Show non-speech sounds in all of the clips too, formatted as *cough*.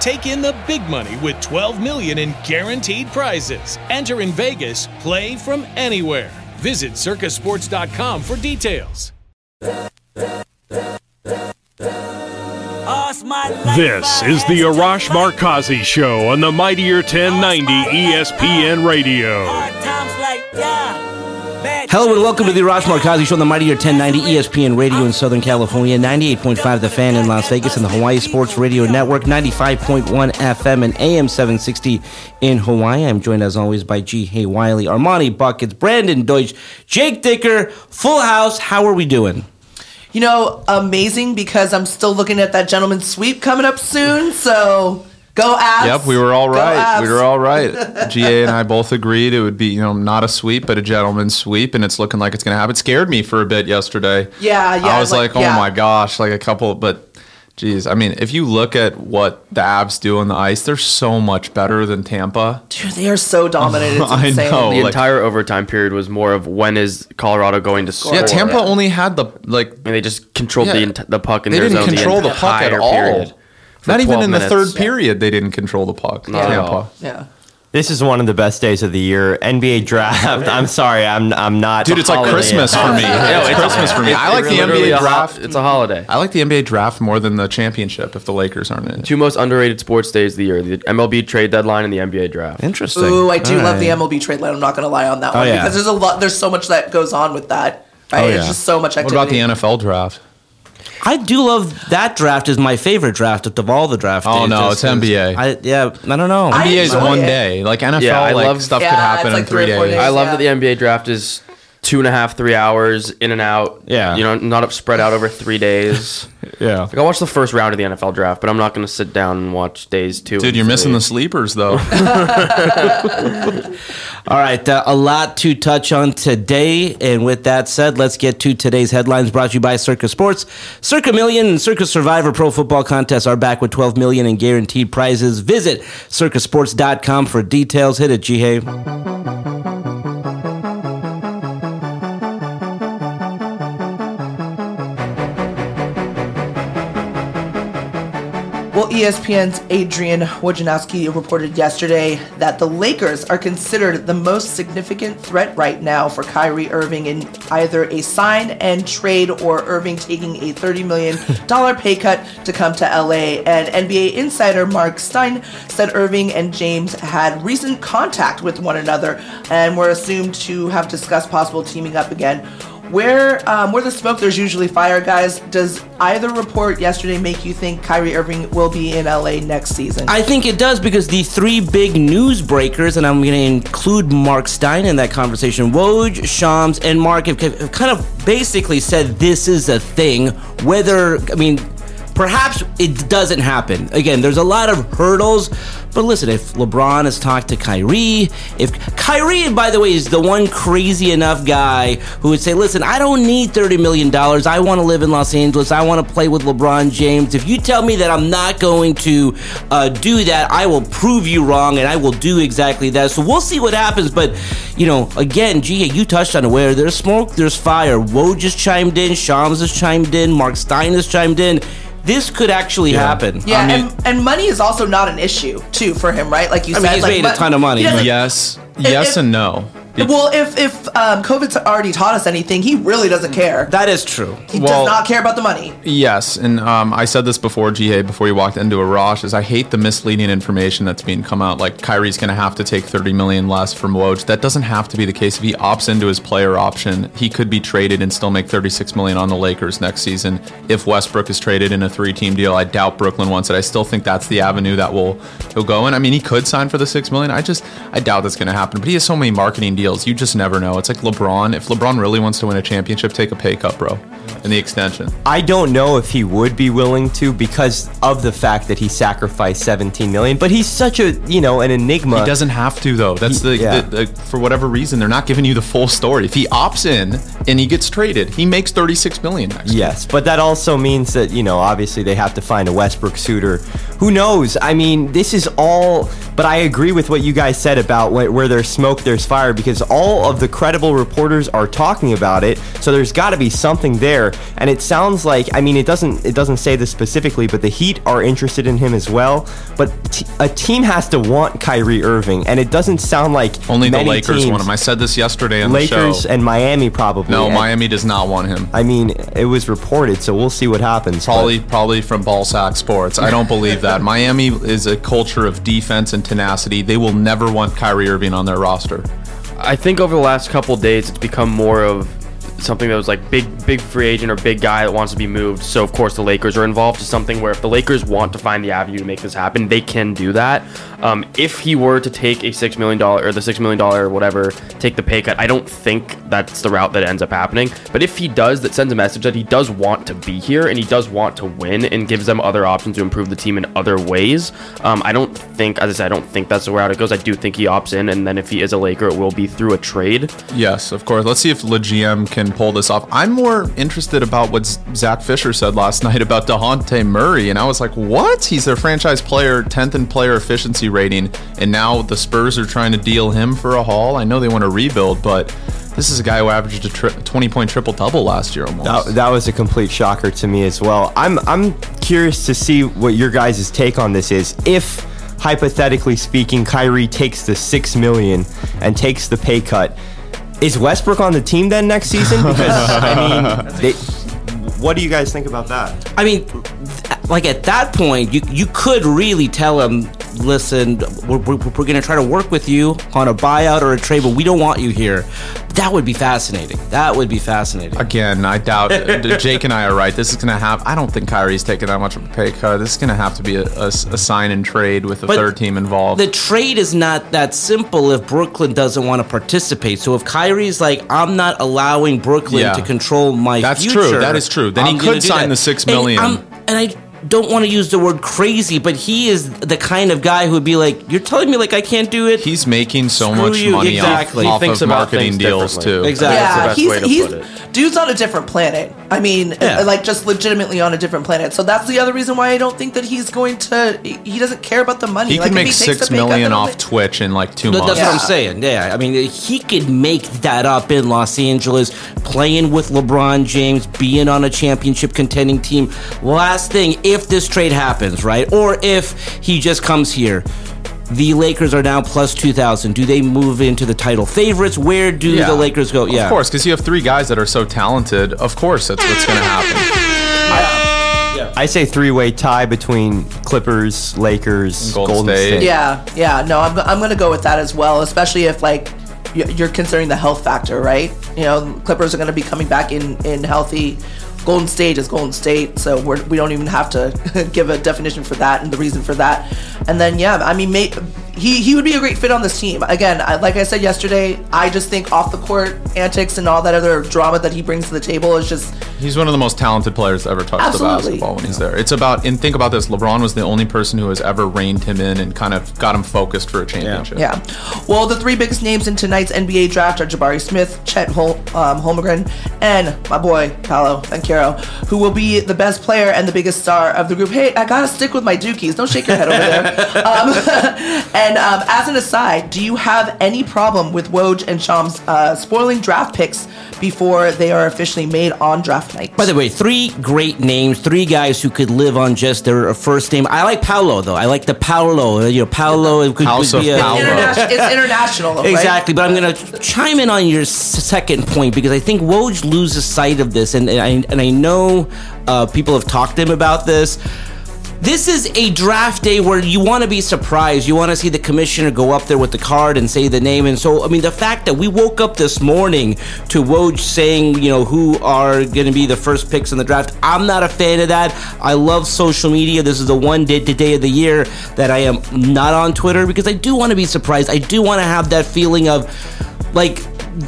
Take in the big money with 12 million in guaranteed prizes. Enter in Vegas, play from anywhere. Visit circasports.com for details. This is the Arash Markazi Show on the Mightier 1090 ESPN Radio. Hello and welcome to the Arash Markazi Show on the Mightier 1090 ESPN Radio in Southern California, 98.5 The Fan in Las Vegas, and the Hawaii Sports Radio Network, 95.1 FM and AM 760 in Hawaii. I'm joined as always by Ji Hae Wiley, Armani Buckets, Brandon Deutsch, Jake Dicker, Full House. How are we doing? You know, amazing because I'm still looking at that gentleman's sweep coming up soon. So go Avs. Yep, we were all right. We were all right. *laughs* Ji Hae and I both agreed it would be, you know, not a sweep, but a gentleman's sweep, and it's looking like it's going to happen. It scared me for a bit yesterday. Yeah, yeah, I was like- like, oh yeah. my gosh, like a couple, but geez, I mean, if you look at what the Avs do on the ice, they're so much better than Tampa. Dude, they are so dominant. It's *laughs* I insane. know. the like- entire overtime period was more of when is Colorado going to score? Yeah, Tampa only had the like. And they just controlled Yeah. the the puck in They their didn't zone control the puck at all. period for Not even 12 in the minutes. third period, they didn't control the puck. Not at all. Tampa. Yeah. This is one of the best days of the year. NBA draft. I'm sorry, I'm I'm not. Dude, it's like Christmas for me. No, it's, it's- Christmas for me. I like the NBA a ho- draft. it's a holiday. I like the NBA draft more than the championship if the Lakers aren't in it. Two most underrated sports days of the year: the MLB trade deadline and the NBA draft. Interesting. Ooh, I do All love the. MLB trade line. I'm not going to lie on that oh, one yeah. because there's a lot. There's so much that goes on with that. Right? Oh, It's yeah. just so much What about the NFL draft? I do love that draft. Is my favorite draft of all the draft. Oh, days, no, just it's 'cause NBA. I, yeah, I don't know. NBA is one it. day. Like NFL, Yeah, I like love- stuff Yeah, could it's happen like in three three days. days. I love Yeah. that the NBA draft is two and a half, three hours in and out. Yeah. you know, not spread out over three days. *laughs* yeah. Like I watched the first round of the NFL draft, but I'm not going to sit down and watch days two. Dude, and you're missing three. the sleepers though. *laughs* All right, uh, a lot to touch on today. And with that said, let's get to today's headlines brought to you by Circa Sports. Circa Million and Circa Survivor Pro Football Contests are back with 12 million in guaranteed prizes. Visit circasports.com for details. Hit it, G. ESPN's Adrian Wojnarowski reported yesterday that the Lakers are considered the most significant threat right now for Kyrie Irving in either a sign and trade or Irving taking a $30 million pay cut to come to LA. And NBA insider Marc Stein said Irving and James had recent contact with one another and were assumed to have discussed possible teaming up again. Where um, where the smoke, there's usually fire, guys. Does either report yesterday make you think Kyrie Irving will be in LA next season? I think it does because the three big news breakers, and I'm going to include Marc Stein in that conversation, Woj, Shams, and Marc have, have kind of basically said this is a thing. Whether, I mean, perhaps it doesn't happen. Again, there's a lot of hurdles. But listen, if LeBron has talked to Kyrie, if Kyrie, by the way, is the one crazy enough guy who would say, listen, I don't need $30 million. I want to live in Los Angeles. I want to play with LeBron James. If you tell me that I'm not going to uh, do that, I will prove you wrong and I will do exactly that. So we'll see what happens. But, you know, again, G, you touched on where there's smoke, there's fire. Woj just chimed in, Shams has chimed in, Marc Stein has chimed in. This could actually happen. yeah, I mean- and, and money is also not an issue too for him, right? Like you I mean, said, he's like, made a ton of money, yes, If- yes, if- and no. Well, if if um, COVID's already taught us anything, he really doesn't care. That is true. he well- does not care about the money. Yes, and um, I said this before, Ji Hae, before you walked into a Rosh, is I hate the misleading information that's being come out. Like Kyrie's going to have to take 30 million less from Woj. That doesn't have to be the case. If he opts into his player option, he could be traded and still make 36 million on the Lakers next season. If Westbrook is traded in a three-team deal, I doubt Brooklyn wants it. I still think that's the avenue that will he'll go in. I mean, he could sign for the six million. I just I doubt that's going to happen. But he has so many marketing deals. You just never know. It's like LeBron. If LeBron really wants to win a championship, take a pay cut, bro. and the extension. I don't know if he would be willing to because of the fact that he sacrificed 17 million. But he's such a you know an enigma. He doesn't have to though. That's He- the, yeah. the, the for whatever reason they're not giving you the full story. If he opts in and he gets traded, he makes 36 million next year. Yes, but that also means that, you know, obviously they have to find a Westbrook suitor. Who knows? I mean, this is all, but I agree with what you guys said about wh- where there's smoke, there's fire, because all of the credible reporters are talking about it. So there's got to be something there. And it sounds like, I mean, it doesn't, it doesn't say this specifically, but the Heat are interested in him as well. But t- a team has to want Kyrie Irving, and it doesn't sound like Only the Lakers teams- want him. I said this yesterday on Lakers the show. and Miami probably. no, And- Miami does not want him. I mean, it was reported, so we'll see what happens. but- Probably, probably from Ballsack Sports. I don't believe that. *laughs* Miami is a culture of defense and tenacity. They will never want Kyrie Irving on their roster. I think over the last couple days, it's become more of something that was like big, big free agent or big guy that wants to be moved. So of course the Lakers are involved. To something where if the Lakers want to find the avenue to make this happen, they can do that. Um, if he were to take a six million dollar or the six million dollar or whatever, take the pay cut, I don't think that's the route that ends up happening. But if he does, that sends a message that he does want to be here and he does want to win and gives them other options to improve the team in other ways. Um, I don't think, as I said, I don't think that's the route it goes. I do think he opts in, and then if he is a Laker, it will be through a trade. Yes, of course. Let's see if LeGM can pull this off. I'm more interested about what Zach Fisher said last night about Dejounte Murray, and I was like, "What? He's their franchise player, 10th in player efficiency rating, and now the Spurs are trying to deal him for a haul. I know they want to rebuild, but this is a guy who averaged a tri- 20 point triple double last year almost. That, that was a complete shocker to me as well. I'm I'm curious to see what your guys' take on this is. If hypothetically speaking, Kyrie takes the six million and takes the pay cut, is Westbrook on the team then next season? Because I *laughs* mean, they, what do you guys think about that? I mean, th- like at that point, you you could really tell him, listen, we're, we're, we're going to try to work with you on a buyout or a trade, but we don't want you here. That would be fascinating. That would be fascinating. Again, I doubt *laughs* Jake and I are right. This is going to have. I don't think Kyrie's taking that much of a pay cut. This is going to have to be a sign and trade with a But third team involved. The trade is not that simple if Brooklyn doesn't want to participate. So if Kyrie's like, I'm not allowing Brooklyn Yeah. to control my That's future. true. That is true. Then he I'm could sign that. the six million. And And, I don't want to use the word crazy, but he is the kind of guy who would be like, "You're telling me like I can't do it." He's making so Screw much you, money exactly. off, He off thinks of about marketing things deals differently. too. Exactly. That's the yeah, best he's way to he's put it. dude's on a different planet. I mean, Yeah. uh, like just legitimately on a different planet. So that's the other reason why I don't think that he's going to. He he doesn't care about the money. He like, could if make takes six the million off I'll- Twitch in like two months. That's what I'm saying. Yeah, I mean, he could make that up in Los Angeles, playing with LeBron James, being on a championship contending team. Last thing, if this trade happens, right, or if he just comes here. The Lakers are now plus 2,000. Do they move into the title favorites? Where do Yeah. the Lakers go? Yeah. Of course, because you have three guys that are so talented. Of course, that's what's going to happen. I say three-way tie between Clippers, Lakers, Golden Golden, State. State. Yeah, yeah. No, I'm, I'm going to go with that as well, especially if like you're considering the health factor, right? You know, Clippers are going to be coming back in in healthy. Golden State is Golden State, so we're, we don't even have to *laughs* give a definition for that and the reason for that. And then yeah, I mean, may, he he would be a great fit on this team. Again, I, like I said yesterday, I just think off the court antics and all that other drama that he brings to the table is just He's one of the most talented players to ever touch Absolutely. the basketball when he's there. It's about and think about this: LeBron was the only person who has ever reined him in and kind of got him focused for a championship. Yeah. Well, the three biggest names in tonight's NBA draft are Jabari Smith, Chet Hol- um, Holmgren, and my boy Paolo Who will be the best player and the biggest star of the group. Hey, I gotta stick with my Dukies. Don't shake your head over there. *laughs* Um, *laughs* and um, as an aside, do you have any problem with Woj and Shams uh, spoiling draft picks before they are officially made on draft night? By the way, three great names, three guys who could live on just their first name. I like Paolo though. I like the Paolo. You know, Paolo it could, House would of be a, Paolo. Interna- it's international, right? Exactly, but I'm going to chime in on your second point because I think Woj loses sight of this, and, and I and I know uh, people have talked to him about this. This is a draft day where you want to be surprised. You want to see the commissioner go up there with the card and say the name. And so, I mean, the fact that we woke up this morning to Woj saying, you know, who are going to be the first picks in the draft, I'm not a fan of that. I love social media. This is the one day, day of the year that I am not on Twitter because I do want to be surprised. I do want to have that feeling of, like,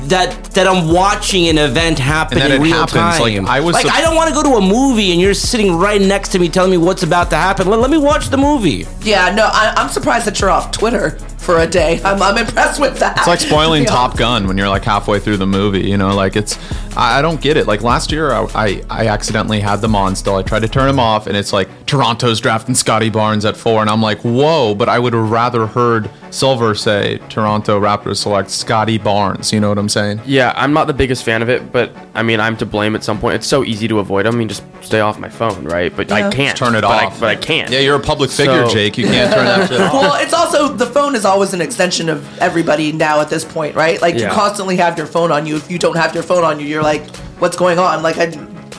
that that I'm watching an event happen And in it real happens. Like, time. I was like sup- I don't want to go to a movie and you're sitting right next to me telling me what's about to happen. Let, let me watch the movie. Yeah, no, I, I'm surprised that you're off Twitter for a day. I'm, I'm impressed with that. It's like spoiling *laughs* Yeah. Top Gun when you're like halfway through the movie. You know, like it's. I, I don't get it. Like last year, I, I I accidentally had them on. Still, I tried to turn them off, and it's like Toronto's drafting Scottie Barnes at four, and I'm like, whoa! But I would have rather heard Silver say Toronto Raptors select Scottie Barnes. You know what I'm saying? Yeah, I'm not the biggest fan of it, but I mean, I'm to blame at some point. It's so easy to avoid. I mean, just stay off my phone, right? But Yeah. I can't Turn it but off. I, but I can't. Yeah, you're a public figure, So- Jake. You can't turn that *laughs* shit off. Well, it's also the phone is always an extension of everybody now at this point, right? Like you constantly have your phone on you. If you don't have your phone on you, you're like, what's going on? Like I,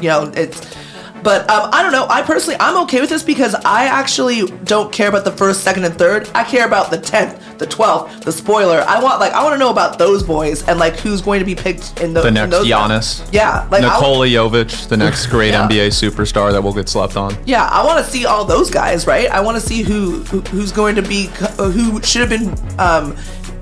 you know, it's. But um, I don't know. I personally, I'm okay with this because I actually don't care about the first, second, and third. I care about the tenth, the twelfth, the spoiler. I want like I want to know about those boys and like who's going to be picked in, the, The in next those Giannis. Yeah, like Nikola Jovic, the *laughs* next great Yeah. NBA superstar that will get slept on. Yeah, I want to see all those guys, right? I want to see who, who who's going to be who should have been um,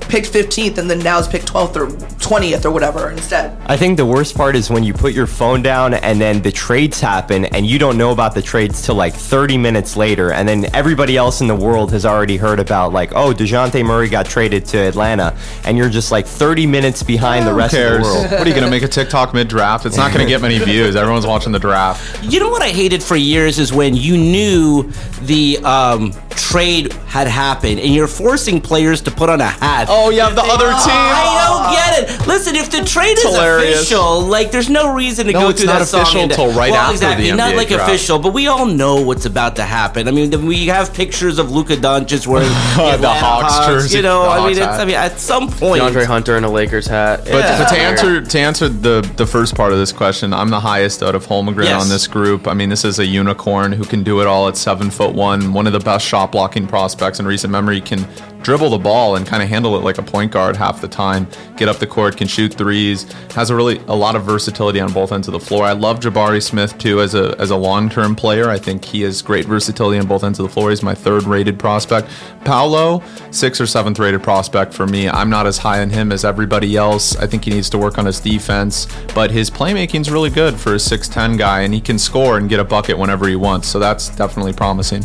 picked 15th and then now is picked 12th or 20th or whatever instead. I think the worst part is when you put your phone down and then the trades happen and you don't know about the trades till like 30 minutes later, and then everybody else in the world has already heard about like, oh, Dejounte Murray got traded to Atlanta, and you're just like 30 minutes behind the Who rest cares? of the world. What are you gonna make a TikTok mid draft? It's not gonna get many views. Everyone's watching the draft. You know what I hated for years is when you knew the um, trade had happened and you're forcing players to put on a hat. Oh, Oh, you have the other team. I get it. Listen, if the trade is hilarious. official, like there's no reason to No, go through that song official and- till right well, after the exactly, not like draft. official, but we all know what's about to happen. I mean, we have pictures of Luka Doncic wearing the, *laughs* The Atlanta Hawks jersey, You know, I mean, it's. I mean, at some point, DeAndre Hunter in a Lakers hat. But, but to answer to answer the the first part of this question, I'm the highest out of Holmgren Yes. on this group. I mean, this is a unicorn who can do it all at seven foot one. One of the best shot blocking prospects in recent memory. Can dribble the ball and kind of handle it like a point guard half the time. Get up the court, can shoot threes. Has a really a lot of versatility on both ends of the floor. I love Jabari Smith too as a as a long term player. I think he has great versatility on both ends of the floor. He's my third rated prospect. Paolo, sixth or seventh rated prospect for me. I'm not as high on him as everybody else. I think he needs to work on his defense, but his playmaking's really good for a 6'10 guy, and he can score and get a bucket whenever he wants. So that's definitely promising.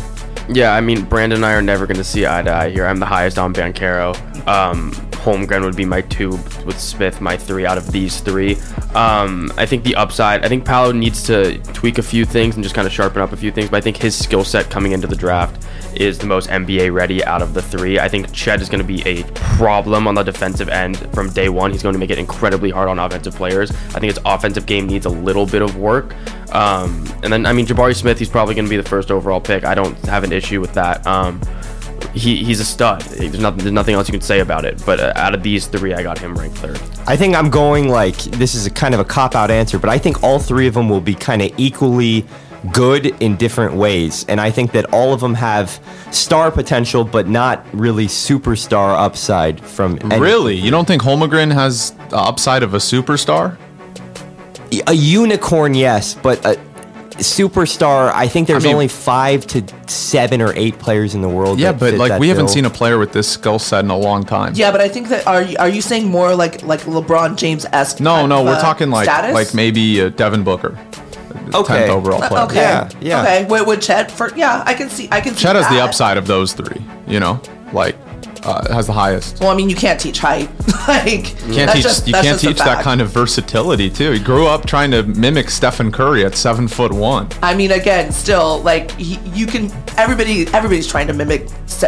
Yeah, I mean, Brandon and I are never going to see eye to eye here. I'm the highest on Banchero. Um, Holmgren would be my two, with Smith my three out of these three. Um, I think the upside, I think Paolo needs to tweak a few things and just kind of sharpen up a few things, but I think his skill set coming into the draft is the most NBA ready out of the three. I think Chet is going to be a problem on the defensive end from day one. He's going to make it incredibly hard on offensive players. I think his offensive game needs a little bit of work. Um, and then, I mean, Jabari Smith, he's probably going to be the first overall pick. I don't have an issue with that. Um, he, he's a stud. There's nothing, there's nothing else you can say about it. But uh, out of these three, I got him ranked third. I think I'm going like this is a kind of a cop out answer, but I think all three of them will be kind of equally good in different ways. And I think that all of them have star potential, but not really superstar upside from any- Really? You don't think Holmgren has the upside of a superstar? a unicorn, yes, but a superstar. I think there's I mean- only five to seven or eight players in the world. Yeah, that but fit like that we haven't seen a player with this skill set in a long time. Yeah, but I think that are you, are you saying more like like LeBron James esque? No, no, we're talking like status? like maybe uh, Devin Booker, Okay. 10th overall player. Uh, Okay. Yeah, yeah. Okay. With, with Chet for yeah, I can see I can see Chet has the upside of those three. You know, like uh, has the highest. Well, I mean, you can't teach height. *laughs* like You can't that's teach. just- you can't teach that kind of versatility too. He grew up trying to mimic Stephen Curry at seven foot one. I mean, again, still like he, you can. Everybody, everybody's trying to mimic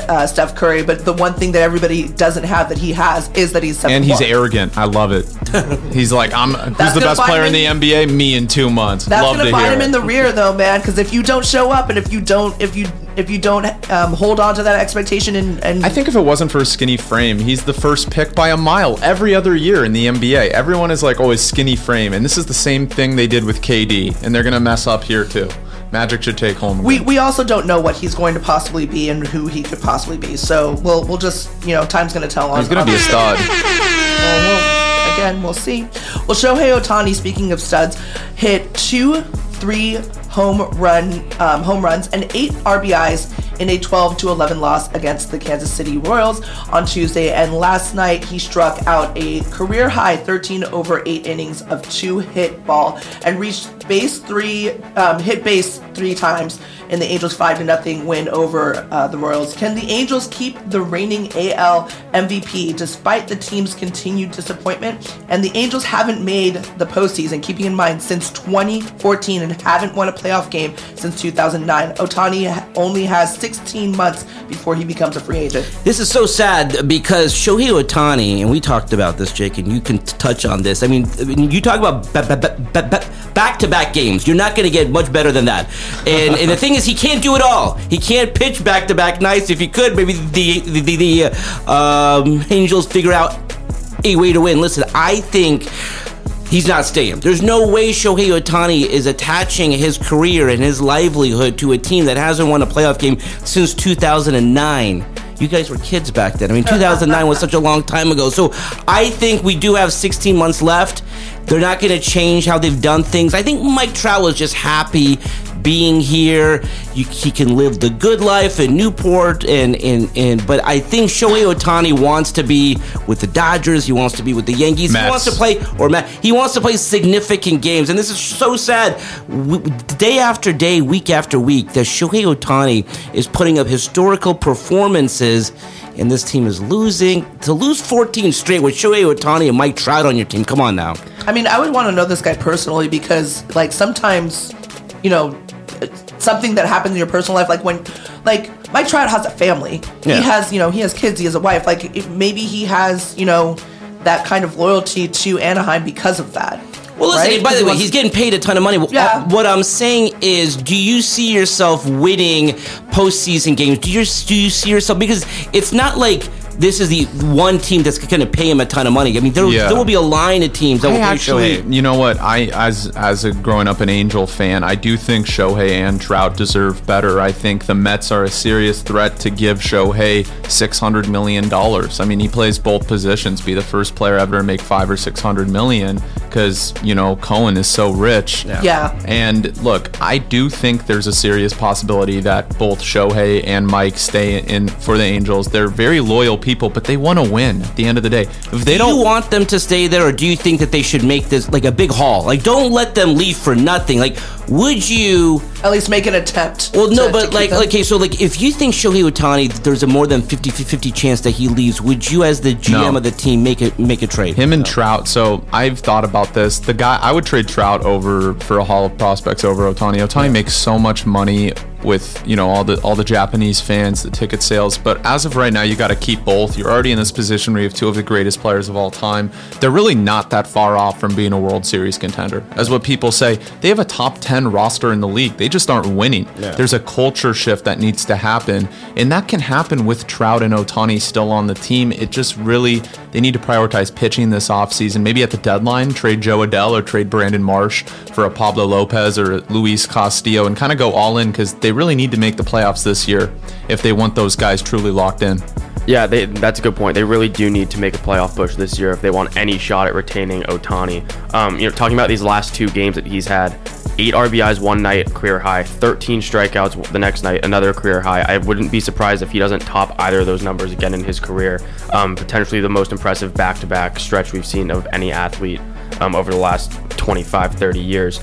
uh, Steph Curry, but the one thing that everybody doesn't have that he has is that he's seven And he's foot. arrogant. I love it. *laughs* he's like, I'm. Who's That's the best player in the NBA? Me in two months. That's love gonna to find hear him it. in the rear, though, man. Because if you don't show up and if you don't, if you if you don't um, hold on to that expectation and, and I think if it wasn't for his skinny frame, he's the first pick by a mile every other year in the NBA. Everyone is like, oh, his skinny frame. And this is the same thing they did with KD. And they're going to mess up here too. Magic should take home. we, we also don't know what he's going to possibly be and who he could possibly be. So we'll we'll just you know time's gonna tell. On, he's going on to be a stud. Well, we'll- again, we'll see. Well, Shohei Ohtani, speaking of studs, hit two, three home run um, home runs and eight RBIs in a 12 to 11 loss against the Kansas City Royals on Tuesday. And last night, he struck out a career high 13 over 8 innings of two hit ball and reached base three, um, hit base three times in the Angels' 5 to nothing win over uh, the Royals. Can the Angels keep the reigning AL MVP despite the team's continued disappointment? And the Angels haven't made the postseason, keeping in mind since 2014 and haven't won a playoff game since 2009. Ohtani only has 16 months before he becomes a free agent. This is so sad because Shohei Ohtani, and we talked about this, Jake, and you can t- touch on this. I mean, I mean, you talk about back to back games. You're not going to get much better than that. And, and the thing is, he can't do it all. He can't pitch back to back nice. If he could, maybe the the, the, the um, Angels figure out a way to win. Listen, I think he's not staying. There's no way Shohei Ohtani is attaching his career and his livelihood to a team that hasn't won a playoff game since 2009. You guys were kids back then. I mean, 2009 was such a long time ago. So I think we do have 16 months left. They're not going to change how they've done things. I think Mike Trout was just happy being here. You, he can live the good life in Newport, and, and and but I think Shohei Ohtani wants to be with the Dodgers. He wants to be with the Yankees. Mets. He wants to play or Matt, he wants to play significant games, and this is so sad. Day after day, week after week, that Shohei Ohtani is putting up historical performances and this team is losing. To lose 14 straight with Shohei Ohtani and Mike Trout on your team, come on now. I mean, I would want to know this guy personally because, like, sometimes, you know, something that happens in your personal life, like when, like my child has a family. Yeah. He has, you know, he has kids. He has a wife. Like maybe he has, you know, that kind of loyalty to Anaheim because of that. Well, listen. Right? By the way, he's getting paid a ton of money. Yeah. What I'm saying is, do you see yourself winning postseason games? Do you do you see yourself because it's not like this is the one team that's going to pay him a ton of money. I mean, there, yeah. there will be a line of teams that I will actually, Shohei. You know what? I as as a growing up an Angel fan, I do think Shohei and Trout deserve better. I think the Mets are a serious threat to give Shohei six hundred million dollars. I mean, he plays both positions. Be the first player ever to make five or six hundred million because you know Cohen is so rich. Yeah. yeah. And look, I do think there's a serious possibility that both Shohei and Mike stay in for the Angels. They're very loyal people, but they want to win at the end of the day. If they do don't want them to stay there, or do you think that they should make this like a big haul? Like, don't let them leave for nothing. Like, would you at least make an attempt? Well, no, to, but to like, okay, so like, if you think Shohei Ohtani, there's a more than 50-50 chance that he leaves, would you, as the GM no. of the team, make it make a trade? Him and no. Trout. So I've thought about this. The guy I would trade Trout over for a haul of prospects over Ohtani. Ohtani yeah. makes so much money with you know all the all the Japanese fans, the ticket sales. But as of right now, you got to keep both. You're already in this position where you have two of the greatest players of all time. They're really not that far off from being a World Series contender, as what people say. They have a top ten roster in the league. They just aren't winning. Yeah. There's a culture shift that needs to happen, and that can happen with Trout and Ohtani still on the team. It just really they need to prioritize pitching this offseason. Maybe at the deadline, trade Jo Adell or trade Brandon Marsh for a Pablo Lopez or Luis Castillo, and kind of go all in because they really need to make the playoffs this year if they want those guys truly locked in. Yeah, they, that's a good point. They really do need to make a playoff push this year if they want any shot at retaining Ohtani. Um, you know, talking about these last two games that he's had, eight RBIs one night, career high, 13 strikeouts the next night, another career high. I wouldn't be surprised if he doesn't top either of those numbers again in his career. Um, potentially the most impressive back-to-back stretch we've seen of any athlete um, over the last 25, 30 years.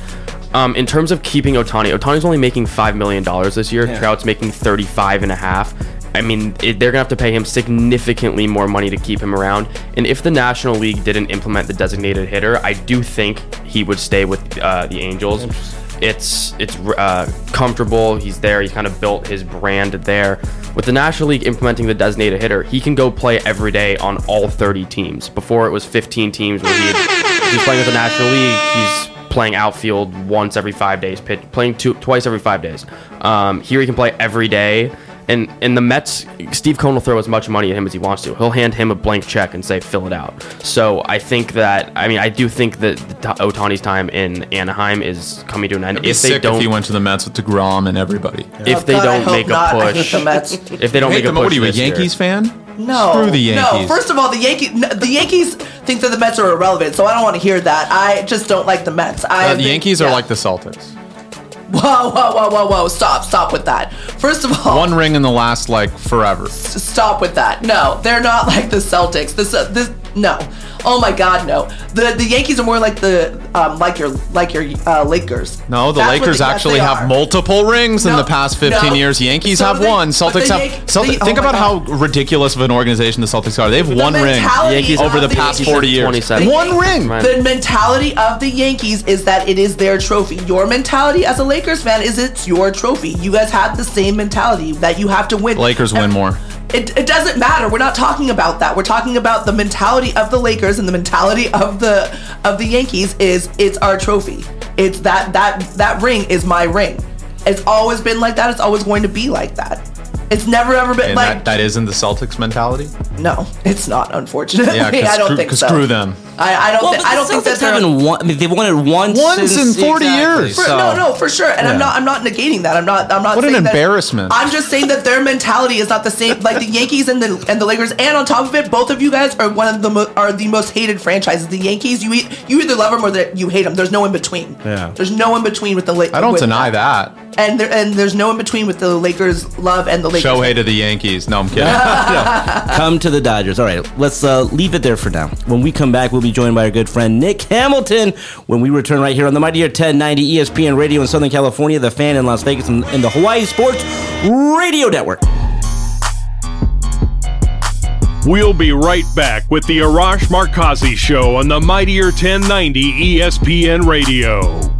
Um, in terms of keeping Ohtani, Ohtani's only making five million dollars this year. Yeah. Trout's making thirty-five and a half. I mean, it, they're gonna have to pay him significantly more money to keep him around. And if the National League didn't implement the designated hitter, I do think he would stay with uh, the Angels. It's it's uh, comfortable. He's there. He's kind of built his brand there. With the National League implementing the designated hitter, he can go play every day on all 30 teams. Before it was 15 teams where he he's playing with the National League. He's playing outfield once every five days, pitch, playing two, twice every five days. Um, here he can play every day. And in the Mets, Steve Cohen will throw as much money at him as he wants to. He'll hand him a blank check and say, fill it out. So I think that, I mean, I do think that Ohtani's time in Anaheim is coming to an end. It'd if they don't, if he went to the Mets with Degrom and everybody. If oh, they God, don't make a push, the Mets. *laughs* if they don't make a push, what are you, a Yankees year. fan? No, Screw the Yankees. No, first of all, the Yankees, the Yankees think that the Mets are irrelevant, so I don't want to hear that. I just don't like the Mets. I uh, the Yankees yeah. are like the Celtics. *laughs* Whoa, whoa, whoa, whoa, whoa! Stop, stop with that. First of all, One ring in the last like forever. S- stop with that. No, they're not like the Celtics. This, uh, this, no. Oh my God, no. The the Yankees are more like the um, like your like your uh, Lakers. No, the That's Lakers they- actually they have are. multiple rings in the past 15 no. years. Yankees So have they- one. Celtics have. Yan- Celtic, the- think oh my about how ridiculous of an organization the Celtics are. They have The one ring Yankees over the past Yankees- 40 years. 27. One ring. Right. The mentality of the Yankees is that it is their trophy. Your mentality as a Lakers fan is it's your trophy. You guys have the same mentality that you have to win. Lakers win more. It, it doesn't matter. We're not talking about that. We're talking about the mentality of the Lakers and the mentality of the of the Yankees is it's our trophy. It's that that that ring is my ring. It's always been like that. It's always going to be like that. It's never ever been And like that, that isn't the Celtics mentality. no. It's not. Unfortunately, Yeah, *laughs* I don't think so. screw them. I, I don't. Well, thi- but I don't think that's Celtics they're haven't won. I mean, they've won it once. Once since- in 40 exactly, years. For, so- no, no, for sure, and I'm not. I'm not negating that. I'm not. I'm not. What an saying that- embarrassment. I'm just saying that their mentality is not the same. Like the Yankees and the and the Lakers, and on top of it, both of you guys are one of the mo- are the most hated franchises. The Yankees, you eat, you either love them or that you hate them. There's no in between. Yeah. There's no in between with the Lakers. I don't deny that. And there and there's no in between with the Lakers love and the Lakers. Shohei to the Yankees. No, I'm kidding. *laughs* Come to the Dodgers. All right, let's uh, leave it there for now. When we come back, we'll be joined by our good friend Nick Hamilton when we return right here on the Mighty 1090 ESPN Radio in Southern California, the fan in Las Vegas, and, and the Hawaii Sports Radio Network. We'll be right back with the Arash Markazi Show on the Mightier 1090 ESPN Radio.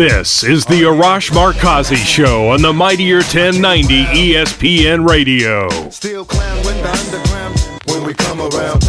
This is the Arash Markazi Show on the Mightier 1090 ESPN Radio. Still clown with the underground when we come around.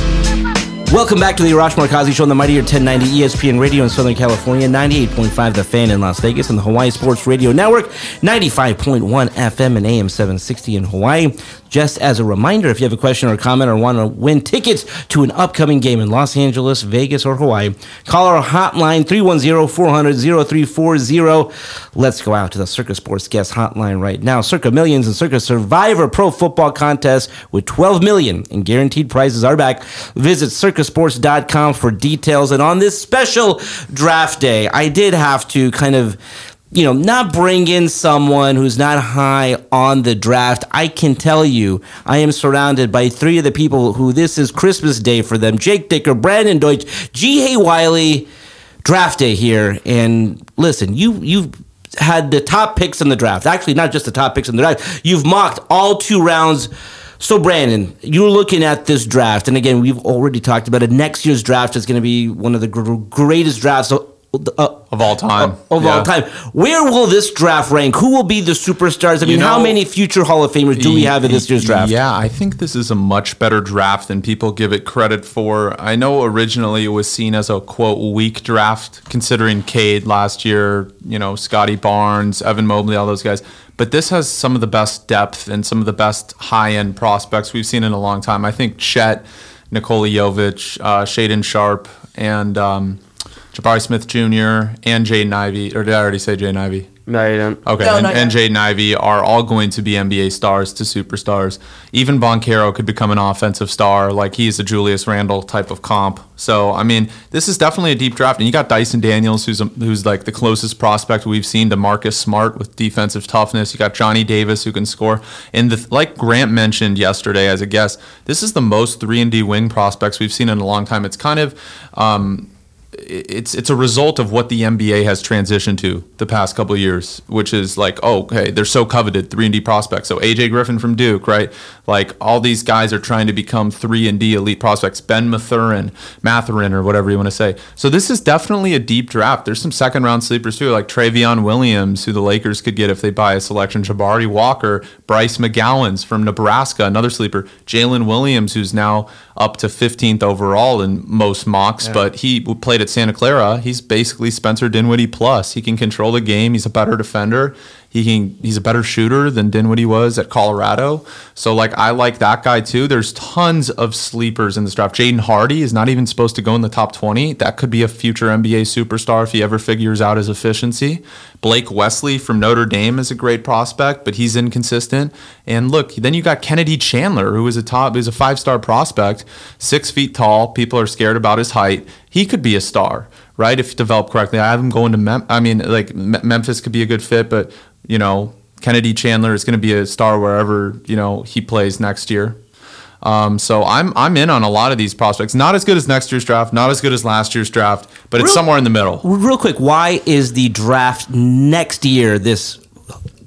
Welcome back to the Arash Markazi Show on the Mightier 1090 ESPN Radio in Southern California, 98.5 The Fan in Las Vegas, and the Hawaii Sports Radio Network, 95.1 FM and AM 760 in Hawaii. Just as a reminder, if you have a question or comment or want to win tickets to an upcoming game in Los Angeles, Vegas, or Hawaii, call our hotline 310-400-0340. Let's go out to the Circa Sports Guest Hotline right now. Circa Millions and Circa Survivor Pro Football Contest with 12 million in guaranteed prizes are back. Visit circasports.com for details. And on this special draft day, I did have to kind of you know, not bring in someone who's not high on the draft. I can tell you, I am surrounded by three of the people who this is Christmas Day for them Jake Dicker, Brandon Deutsch, Ji Hae Wiley, draft day here. And listen, you, you've had the top picks in the draft. Actually, not just the top picks in the draft, you've mocked all two rounds. So, Brandon, you're looking at this draft, and again, we've already talked about it. Next year's draft is going to be one of the greatest drafts uh, of all time. of Yeah. all time. Where will this draft rank? Who will be the superstars? I mean, You how many future Hall of Famers do we have in this year's draft? Yeah, I think this is a much better draft than people give it credit for. I know originally it was seen as a quote weak draft, considering Cade last year, you know, Scottie Barnes, Evan Mobley, all those guys. But this has some of the best depth and some of the best high end prospects we've seen in a long time. I think Chet, Nikola Jovic, uh, Shaedon Sharpe, and um, Jabari Smith Jr. and Jay Ivey. Or did I already say Jay Ivey? No, you didn't. Okay, No, and, not and yet. Jaden Ivey are all going to be NBA stars to superstars. Even Banchero could become an offensive star, like he's a Julius Randle type of comp. So, I mean, this is definitely a deep draft, and you got Dyson Daniels, who's a, who's like the closest prospect we've seen to Marcus Smart with defensive toughness. You got Johnny Davis, who can score. And the, like Grant mentioned yesterday as a guest, this is the most three and D wing prospects we've seen in a long time. It's kind of. Um, it's it's a result of what the NBA has transitioned to the past couple of years, which is like, oh, okay, they're so coveted, three and D prospects. So AJ Griffin from Duke, right? Like all these guys are trying to become three and D elite prospects. Ben Mathurin, Mathurin, or whatever you want to say. So this is definitely a deep draft. There's some second round sleepers too, like Trevion Williams, who the Lakers could get if they buy a selection. Jabari Walker, Bryce McGowens from Nebraska, another sleeper. Jalen Williams, who's now up to 15th overall in most mocks, but he played at Santa Clara. He's basically Spencer Dinwiddie plus. He can control the game. He's a better defender. He can he's a better shooter than Dinwiddie was at Colorado. So like I like that guy too. There's tons of sleepers in this draft. Jaden Hardy is not even supposed to go in the top 20. That could be a future NBA superstar if he ever figures out his efficiency. Blake Wesley from Notre Dame is a great prospect, but he's inconsistent. And look, then you got Kennedy Chandler, who is a top, who's a five-star prospect, six feet tall. People are scared about his height. He could be a star, right? If developed correctly. I have him going to Mem- I mean, like Me- Memphis could be a good fit, but you know, Kennedy Chandler is going to be a star wherever you know he plays next year. Um, so I'm I'm in on a lot of these prospects. Not as good as next year's draft, not as good as last year's draft, but it's somewhere in the middle. Real quick, why is the draft next year this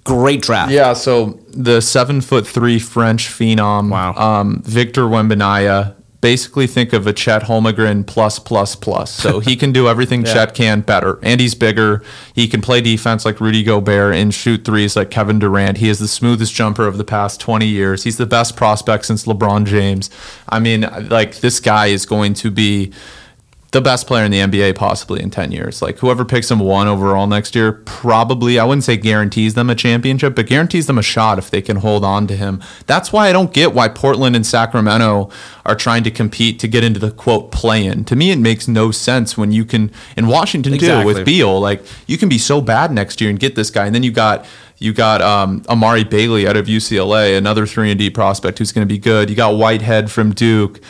great draft? Yeah, so the seven foot three French phenom, Wow. um, Victor Wembanyama. Basically, think of a Chet Holmgren plus plus plus. So he can do everything *laughs* Chet can better, and he's bigger. He can play defense like Rudy Gobert and shoot threes like Kevin Durant. He is the smoothest jumper of the past 20 years. He's the best prospect since LeBron James. I mean, like this guy is going to be the best player in the NBA possibly in 10 years. Like whoever picks him one overall next year probably I wouldn't say guarantees them a championship, but guarantees them a shot if they can hold on to him. That's why I don't get why Portland and Sacramento are trying to compete to get into the quote play in. To me it makes no sense when you can in Washington too with Beal, like you can be so bad next year and get this guy and then you got you got um, Amari Bailey out of UCLA, another three and D prospect who's going to be good. You got Whitehead from Duke.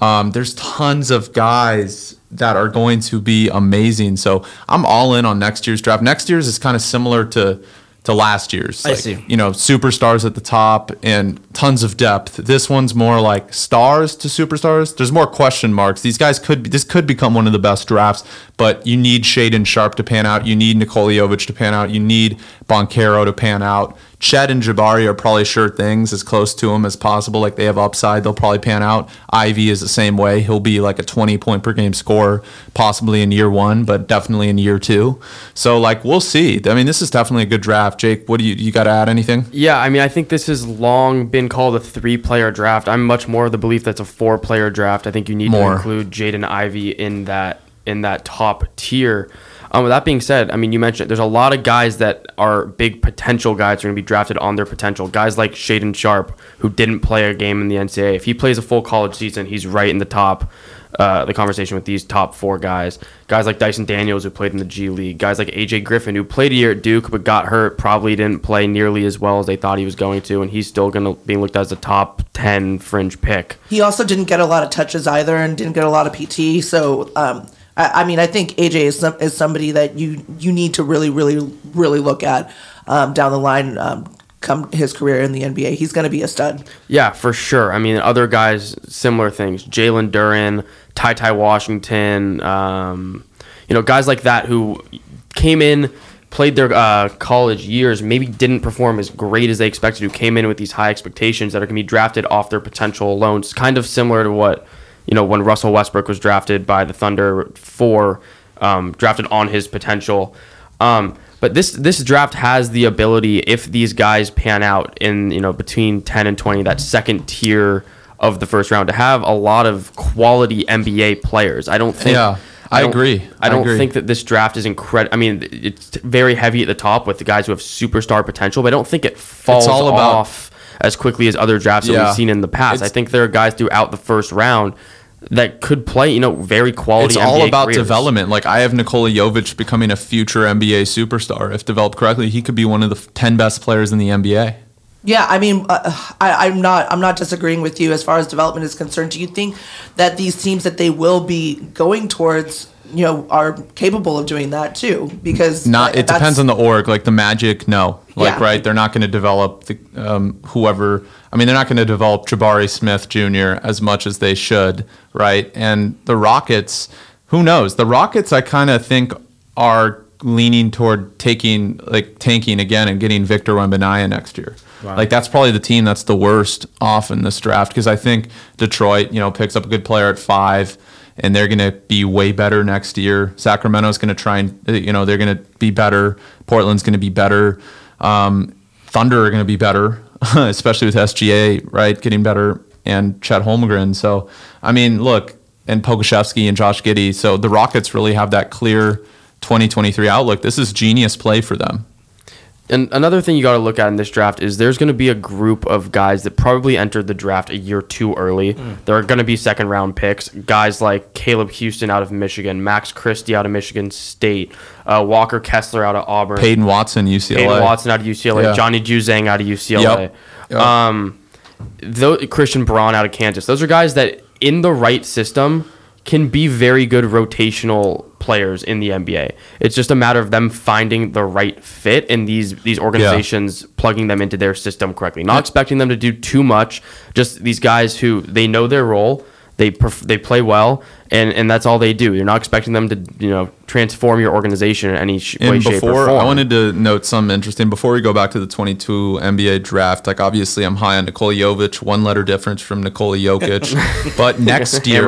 Um, there's tons of guys that are going to be amazing. So I'm all in on next year's draft. Next year's is kind of similar to to last year's. I Like, see. You know, superstars at the top and tons of depth. This one's more like stars to superstars. There's more question marks. These guys could be, this could become one of the best drafts, but you need Shaedon Sharpe to pan out. You need Nikola Jovic to pan out. You need Banchero to pan out. Chet and Jabari are probably sure things as close to him as possible. Like they have upside, they'll probably pan out. Ivey is the same way. He'll be like a 20 point per game scorer, possibly in year one, but definitely in year two. So like we'll see. I mean, this is definitely a good draft. Jake, what do you you got to add anything? Yeah, I mean, I think this has long been called a three-player draft. I'm much more of the belief that's a four-player draft. I think you need More. to include Jaden Ivey in that in that top tier. Um, with that being said, I mean, you mentioned there's a lot of guys that are big potential guys who are going to be drafted on their potential. Guys like Shaedon Sharpe, who didn't play a game in the NCAA. If he plays a full college season, he's right in the top, uh, the conversation with these top four guys. Guys like Dyson Daniels, who played in the G League. Guys like AJ Griffin, who played a year at Duke but got hurt, probably didn't play nearly as well as they thought he was going to, and he's still going to be looked at as a top 10 fringe pick. He also didn't get a lot of touches either, and didn't get a lot of PT. So, um, I, I mean, I think AJ is some, is somebody that you you need to really, really, really look at um, down the line. Um, come his career in the NBA, he's going to be a stud. Yeah, for sure. I mean, other guys, similar things. Jalen Duren, Ty Ty Washington, um, you know, guys like that who came in, played their uh, college years, maybe didn't perform as great as they expected to, came in with these high expectations that are going to be drafted off their potential alone. It's kind of similar to what, you know, when Russell Westbrook was drafted by the Thunder for, um, drafted on his potential. Um, but this this draft has the ability, if these guys pan out in you know between ten and twenty, that second tier of the first round, to have a lot of quality NBA players. I don't think. Yeah, I don't- agree. I I don't agree. think that this draft is incredible. I mean, it's very heavy at the top with the guys who have superstar potential, but I don't think it falls off as quickly as other drafts that we've seen in the past. I think there are guys throughout the first round that could play, you know, very quality. It's all about careers. development. Like I have Nikola Jovic becoming a future NBA superstar. If developed correctly, he could be one of the 10 best players in the NBA. Yeah, I mean, uh, I, I'm not I'm not disagreeing with you as far as development is concerned. Do you think that these teams that they will be going towards, you know, are capable of doing that too? Because Not. It depends on the org. Like the Magic, no. Like Yeah. right, they're not going to develop the, um, whoever. I mean, they're not going to develop Jabari Smith Jr. as much as they should, right? And the Rockets, who knows? The Rockets, I kind of think, are leaning toward taking like tanking again and getting Victor Wembanyama next year. Like that's probably the team that's the worst off in this draft because I think Detroit, you know, picks up a good player at five, and they're going to be way better next year. Sacramento's going to try and uh, you know they're going to be better. Portland's going to be better. Um, Thunder are going to be better, *laughs* especially with SGA right getting better and Chet Holmgren. So I mean, look, and Pokusevski and Josh Giddey. So the Rockets really have that clear 2023 outlook. This is genius play for them. And another thing you got to look at in this draft is there's going to be a group of guys that probably entered the draft a year too early. There are going to be second round picks. Guys like Caleb Houstan out of Michigan, Max Christie out of Michigan State, uh, Walker Kessler out of Auburn, Peyton Watson, UCLA. Peyton Watson out of UCLA, Yeah. Johnny Juzang out of UCLA, Yep. Yep. Um, tho- Christian Braun out of Kansas. Those are guys that in the right system can be very good rotational players in the NBA. It's just a matter of them finding the right fit and these these organizations plugging them into their system correctly. Not expecting them to do too much. Just these guys who they know their role. They perf- they play well, and, and that's all they do. You're not expecting them to you know transform your organization in any sh- way, And shape, or before form. I wanted to note something interesting before we go back to the 22 NBA draft. Like obviously, I'm high on Nikola Jovic, one letter difference from Nikola Jokic. *laughs* but next year,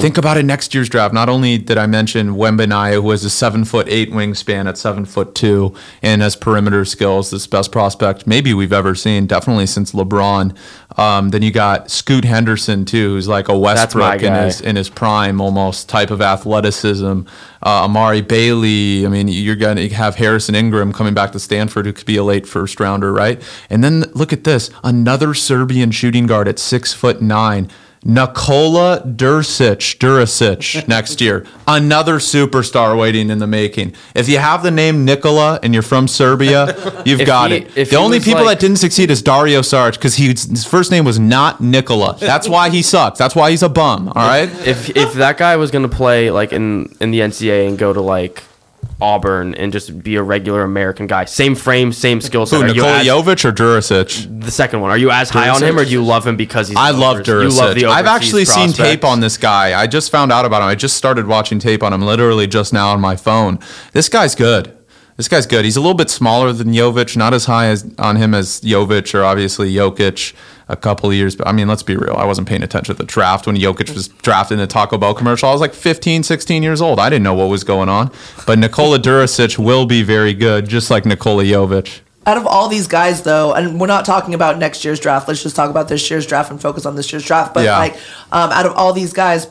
think about it. Next year's draft. Not only did I mention Wembenaya, who has a seven foot eight wingspan at seven foot two, and has perimeter skills, this best prospect maybe we've ever seen, definitely since LeBron. Um, then you got Scoot Henderson too, who's like a Westbrook in his in his prime almost type of athleticism. Uh, Amari Bailey. I mean, you're going to have Harrison Ingram coming back to Stanford, who could be a late first rounder, right? And then look at this: another Serbian shooting guard at six foot nine. Nikola Dursic, Durasic *laughs* next year. Another superstar waiting in the making. If you have the name Nikola and you're from Serbia, *laughs* you've If got he- it. The only people like- that didn't succeed is Dario Saric because his first name was not Nikola. That's why he sucks. That's why he's a bum. All right. if if that guy was gonna play like in in the NCAA and go to like Auburn and just be a regular American guy, same frame, same skill set. Who, Nikola as- Jovic or Durasic? the second one? Are you as high on him, or do you love him because he's? I love Durasic. Love I've actually seen tape on this guy. I just found out about him. I just started watching tape on him literally just now on my phone. This guy's good. This guy's good. He's a little bit smaller than Jovic, not as high as on him as Jovic or obviously Jokic a couple of years. But I mean, let's be real. I wasn't paying attention to the draft when Jokic was drafted in the Taco Bell commercial. I was like 15, 16 years old. I didn't know what was going on. But Nikola Durasic will be very good, just like Nikola Jovic. Out of all these guys, though, and we're not talking about next year's draft. Let's just talk about this year's draft and focus on this year's draft. But Yeah. like, um, out of all these guys,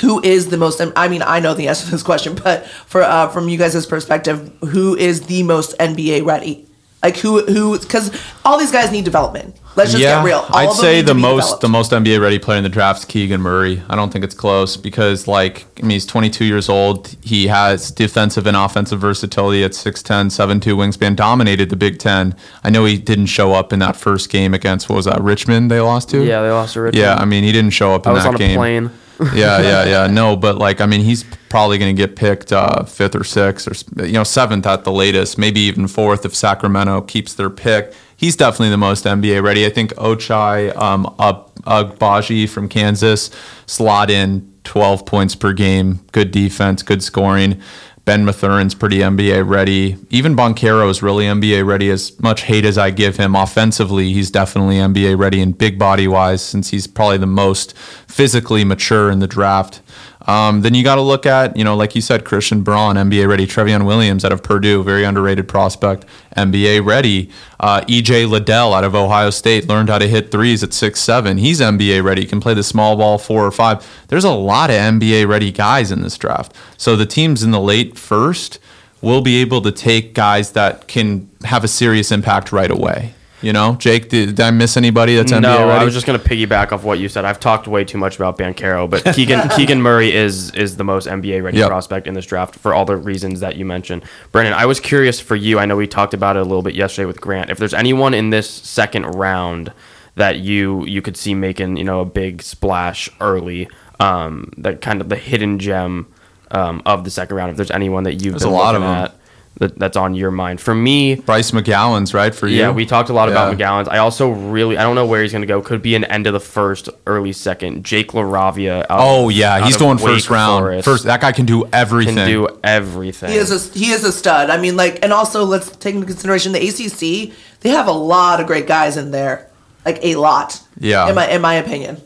who is the most? I mean, I know the answer to this question, but for uh, from you guys' perspective, who is the most NBA ready? Like who? Who? Because all these guys need development. Let's just get real. All I'd of them say need the to be most developed. the most NBA ready player in the draft is Keegan Murray. I don't think it's close because like I mean he's 22 years old. He has defensive and offensive versatility at 6'10", 7'2", wingspan. Dominated the Big Ten. I know he didn't show up in that first game against what was that Richmond? They lost to. Yeah, they lost to Richmond. Yeah, I mean he didn't show up in I was that on a game. plane. *laughs* yeah, yeah, yeah. No, but like I mean, he's probably going to get picked uh, fifth or sixth or you know seventh at the latest, maybe even fourth if Sacramento keeps their pick. He's definitely the most NBA ready. I think Ochai um, Agbaji from Kansas slot in 12 points per game, good defense, good scoring. Ben Mathurin's pretty NBA ready. Even Banchero is really NBA ready. As much hate as I give him offensively, he's definitely NBA ready and big body wise, since he's probably the most physically mature in the draft. Um, then you got to look at, you know, like you said, Christian Braun, NBA ready. Trevion Williams out of Purdue, very underrated prospect, NBA ready. Uh, EJ Liddell out of Ohio State learned how to hit threes at six seven. He's NBA ready. Can play the small ball four or five. There's a lot of NBA ready guys in this draft. So the teams in the late first will be able to take guys that can have a serious impact right away. You know, Jake, did, did I miss anybody that's NBA no, ready? I was just gonna piggyback off what you said. I've talked way too much about Banchero, but *laughs* Keegan Keegan Murray is is the most NBA ready Yep. prospect in this draft for all the reasons that you mentioned. Brandon, I was curious for you. I know we talked about it a little bit yesterday with Grant. If there's anyone in this second round that you you could see making you know a big splash early, um, that kind of the hidden gem um, of the second round. If there's anyone that you've There's been a lot of them. at that, that's on your mind. For me, Bryce McGowens right for you. yeah, we talked a lot about Yeah. McGowens. I also really I don't know where he's going to go. Could be an end of the first, early second. Jake LaRavia. Oh yeah, he's going Wake first round. Forest. First, that guy can do everything. can do everything. He is a he is a stud. I mean, like, and also let's take into consideration the ACC. They have a lot of great guys in there, like a lot. Yeah. in my in my opinion.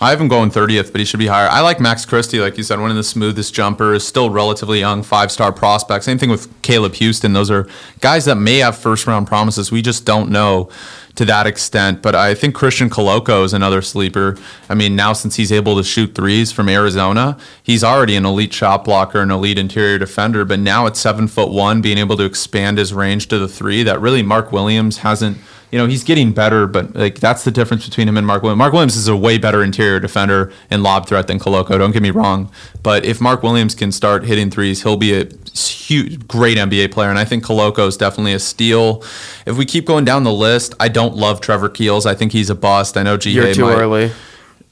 I have him going 30th, but he should be higher. I like Max Christie, like you said, one of the smoothest jumpers, still relatively young, five star prospect. Same thing with Caleb Houstan. Those are guys that may have first round promises. We just don't know to that extent. But I think Christian Koloko is another sleeper. I mean, now since he's able to shoot threes from Arizona, he's already an elite shot blocker, an elite interior defender. But now at seven foot one, being able to expand his range to the three, that really Mark Williams hasn't you know, he's getting better, but like that's the difference between him and Mark Williams. Mark Williams is a way better interior defender and lob threat than Koloko. Don't get me wrong, but if Mark Williams can start hitting threes, he'll be a huge, great NBA player. And I think Koloko is definitely a steal. If we keep going down the list, I don't love Trevor Keels. I think he's a bust. I know G. You're too early.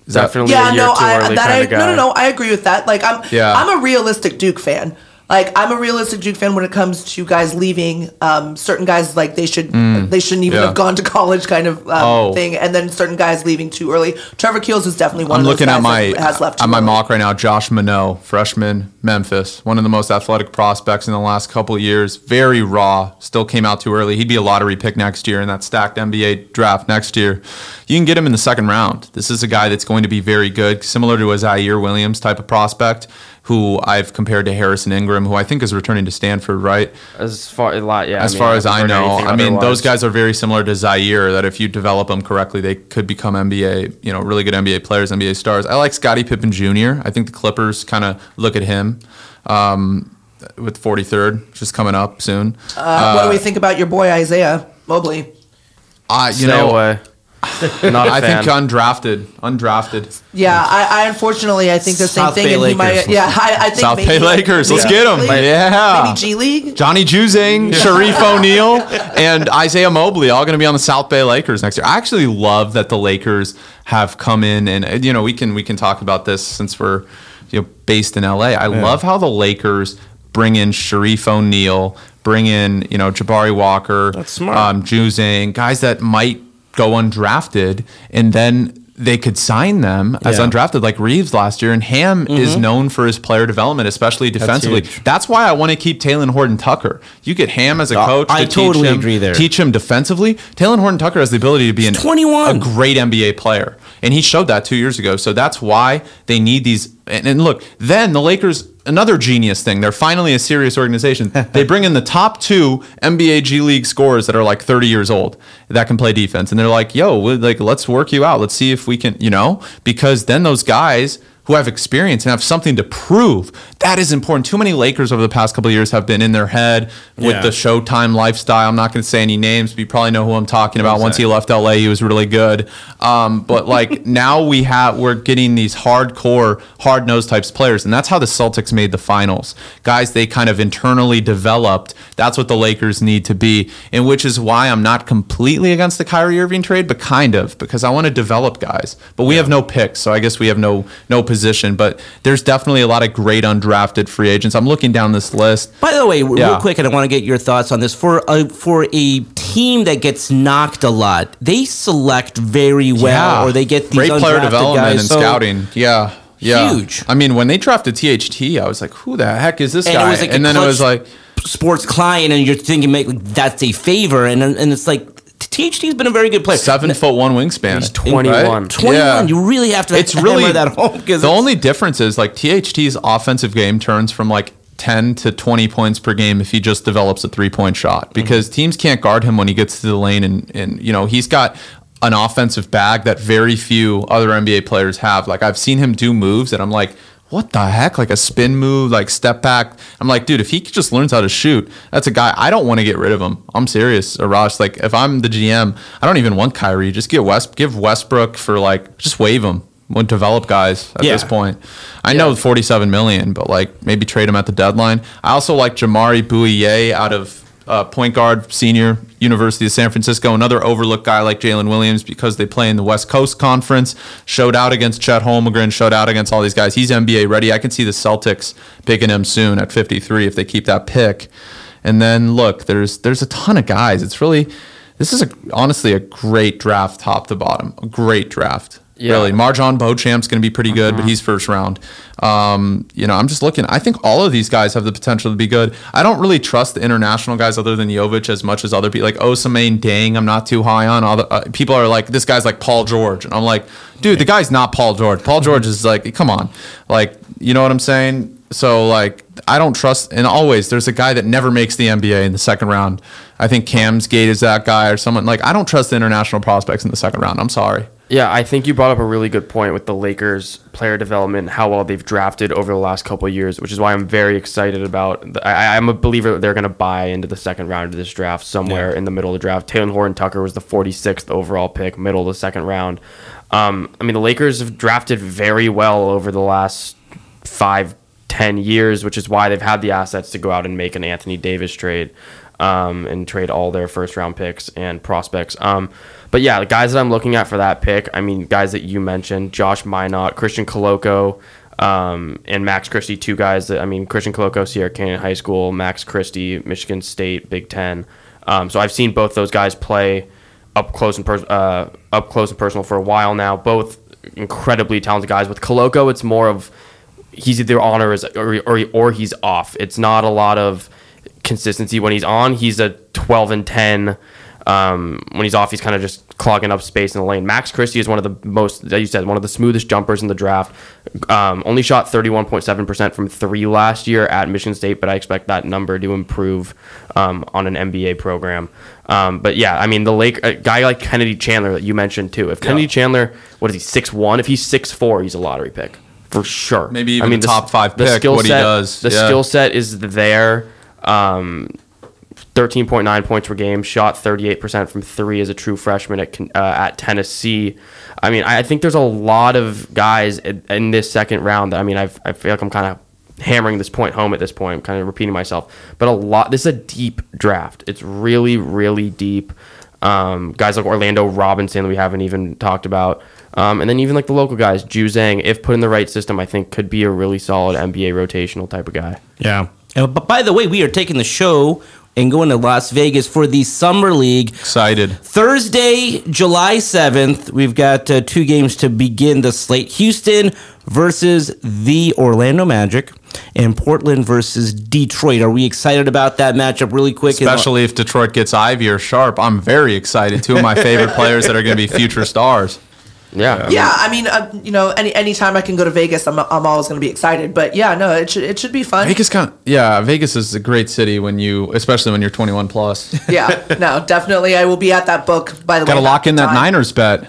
Definitely Yeah, a year no, too I early that I guy. no no no I agree with that. Like I'm Yeah. I'm a realistic Duke fan. Like I'm a realistic Duke fan when it comes to guys leaving. Um, certain guys like they should they shouldn't even Mm. yeah. have gone to college kind of um, Oh. thing, and then certain guys leaving too early. Trevor Keels is definitely one I'm looking guys at my has left. at my early. mock right now. Josh Minott, freshman, Memphis, one of the most athletic prospects in the last couple of years. Very raw. Still came out too early. He'd be a lottery pick next year in that stacked NBA draft next year. You can get him in the second round. This is a guy that's going to be very good, similar to a Ziaire Williams type of prospect, who I've compared to Harrison Ingram, who I think is returning to Stanford. Right. As far a lot, yeah. As mean, far as I know, anything I mean, those guys are very similar to Ziaire. That if you develop them correctly, they could become NBA, you know, really good NBA players, NBA stars. I like Scottie Pippen Jr. I think the Clippers kind of look at him um, with 43rd, just coming up soon. Uh, what do we think about your boy Isaiah Mobley? I, you Stay know, away. *laughs* Not a I fan. think undrafted, undrafted. Yeah, I, I unfortunately I think the same South thing, Bay and he might. Yeah, I, I think South maybe, Bay Lakers. Let's maybe get 'em. G Yeah. maybe G League. Johnny Juzang, Shareef *laughs* O'Neal, and Isaiah Mobley all going to be on the South Bay Lakers next year. I actually love that the Lakers have come in, and you know we can we can talk about this since we're you know based in LA. I love how the Lakers bring in Shareef O'Neal, bring in you know Jabari Walker, That's smart. um, Juzang, guys that might go undrafted, and then. They could sign them as Yeah. undrafted, like Reaves last year, and Ham is known for his player development, especially defensively. huge. That's why I want to keep Talen Horton Tucker. You get Ham as a Uh, coach. I to totally teach him, agree there. Teach him defensively. Talen Horton Tucker has the ability to be an, 21. a great NBA player, and he showed that two years ago. So that's why they need these. And, and look, then the Lakers. Another genius thing. They're finally a serious organization. *laughs* they bring in the top two NBA G League scorers that are like 30 years old that can play defense, and they're like, "Yo, like let's work you out. Let's see if we can, you know." Because then those guys who have experience and have something to prove. That is important. Too many Lakers over the past couple of years have been in their head with Yeah. the Showtime lifestyle. I'm not going to say any names, but you probably know who I'm talking about. Once he left LA, he was really good. Um, but like *laughs* now we have, we're getting these hardcore, hard nosed types of players, and that's how the Celtics made the finals. Guys, they kind of internally developed. That's what the Lakers need to be, and which is why I'm not completely against the Kyrie Irving trade, but kind of because I want to develop guys. But we have no picks, so I guess we have no no position. But there's definitely a lot of great undrafted free agents. I'm looking down this list. By the way, Yeah. real quick, and I want to get your thoughts on this. For a for a team that gets knocked a lot, they select very well, or they get these great player development guys. and So- scouting. Yeah. Yeah. Huge. I mean, when they drafted THT, I was like, who the heck is this And guy? like and then it was like, sports client, and you're thinking, make that's a favor, and and it's like THT's been a very good player. seven foot one wingspan. He's 21. Right? 21. Yeah. You really have to. it's really that home the only difference is like THT's offensive game turns from like 10 to 20 points per game if he just develops a three point shot mm-hmm. because teams can't guard him when he gets to the lane and and you know he's got an offensive bag that very few other NBA players have like I've seen him do moves and I'm like what the heck? Like a spin move like step back. I'm like dude if he just learns how to shoot that's a guy I don't want to get rid of him. I'm serious Arash. Like if I'm the GM I don't even want Kyrie. Just get West give Westbrook for like just waive him. Would develop guys at Yeah. this point. I know 47 million, but like maybe trade him at the deadline. I also like Jamaree Bouyea out of uh, point guard, senior University of San Francisco. Another overlooked guy like Jalen Williams because they play in the West Coast Conference. Showed out against Chet Holmgren. Showed out against all these guys. He's NBA ready. I can see the Celtics picking him soon at 53 if they keep that pick. And then look, there's there's a ton of guys. It's really this is a, honestly a great draft, top to bottom. A great draft. Yeah. Really, Marjon Beauchamp's going to be pretty good, but he's first round. Um, you know, I'm just looking. I think all of these guys have the potential to be good. I don't really trust the international guys other than Jovic as much as other people. Like Ousmane Dieng, I'm not too high on. All the, uh, people are like, this guy's like Paul George, and I'm like, dude, the guy's not Paul George. Paul George is like, come on, like, you know what I'm saying? So like, I don't trust. And always, there's a guy that never makes the NBA in the second round. I think Cam's Gate is that guy or someone like. I don't trust the international prospects in the second round. I'm sorry. Yeah, I think you brought up a really good point with the Lakers player development, how well they've drafted over the last couple of years, which is why I'm very excited about. The, I, I'm a believer that they're going to buy into the second round of this draft somewhere in the middle of the draft. Talen Horton Tucker was the 46th overall pick, middle of the second round. Um, I mean, the Lakers have drafted very well over the last five, ten years, which is why they've had the assets to go out and make an Anthony Davis trade um, and trade all their first round picks and prospects. Um, but yeah, the guys that I'm looking at for that pick, I mean, guys that you mentioned, Josh Minott, Christian Koloko, um, and Max Christie, two guys that, I mean, Christian Koloko, Sierra Canyon High School, Max Christie, Michigan State, Big Ten. Um, so I've seen both those guys play up close and uh, up close and personal for a while now. Both incredibly talented guys. With Koloko, it's more of he's either on or is or, or, or he's off. It's not a lot of consistency when he's on. He's a 12 and 10. Um, when he's off, he's kind of just clogging up space in the lane. Max Christie is one of the most, as you said, one of the smoothest jumpers in the draft. Um, only shot 31.7% from three last year at Michigan State, but I expect that number to improve um, on an NBA program. Um, but yeah, I mean, the Lake a guy like Kennedy Chandler that you mentioned too. If Kennedy Chandler, what is he, six one? If he's six four, he's a lottery pick for sure. Maybe even I mean, a top five pick, skill what he does, The yeah. skill set is there. Um, 13.9 points per game, shot 38% from three as a true freshman at uh, at Tennessee. I mean, I think there's a lot of guys in, in this second round that I mean, I've, I feel like I'm kind of hammering this point home at this point. I'm kind of repeating myself, but a lot. This is a deep draft. It's really, really deep. Um, guys like Orlando Robinson, we haven't even talked about. Um, and then even like the local guys, Juzang, if put in the right system, I think could be a really solid NBA rotational type of guy. Yeah. But by the way, we are taking the show and going to Las Vegas for the Summer League. Excited. Thursday, July 7th, we've got uh, two games to begin the slate Houston versus the Orlando Magic and Portland versus Detroit. Are we excited about that matchup really quick? Especially if Detroit gets Ivey or Sharpe. I'm very excited. Two of my favorite players that are going to be future stars. Yeah. Yeah, I mean, uh, you know, any anytime I can go to Vegas, I'm, I'm always going to be excited. But yeah, no, it should it should be fun. Vegas kind of, yeah, Vegas is a great city when you, especially when you're 21 plus. Yeah, *laughs* no, definitely, I will be at that book. By the Got to way, lock in that time. Niners bet.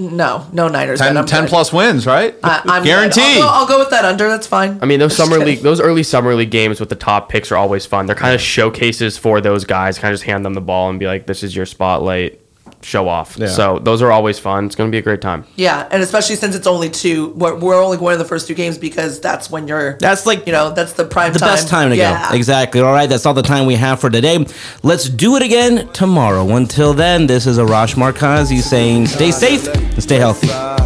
No, no Niners. 10, bet, I'm 10 plus wins, right? I, I'm good. Guaranteed. I'll go, I'll go with that under. That's fine. I mean, those Just summer kidding. league, those early summer league games with the top picks are always fun. They're kind of showcases for those guys. Kind of just hand them the ball and be like, "This is your spotlight. Show off." Yeah. So those are always fun. It's going to be a great time. Yeah, and especially since it's only two, we're, we're only going to the first two games because that's when you're. That's like you know that's the prime the time. best time to yeah. go. Exactly. All right, that's all the time we have for today. Let's do it again tomorrow. Until then, this is Arash Markazi saying stay safe and stay healthy.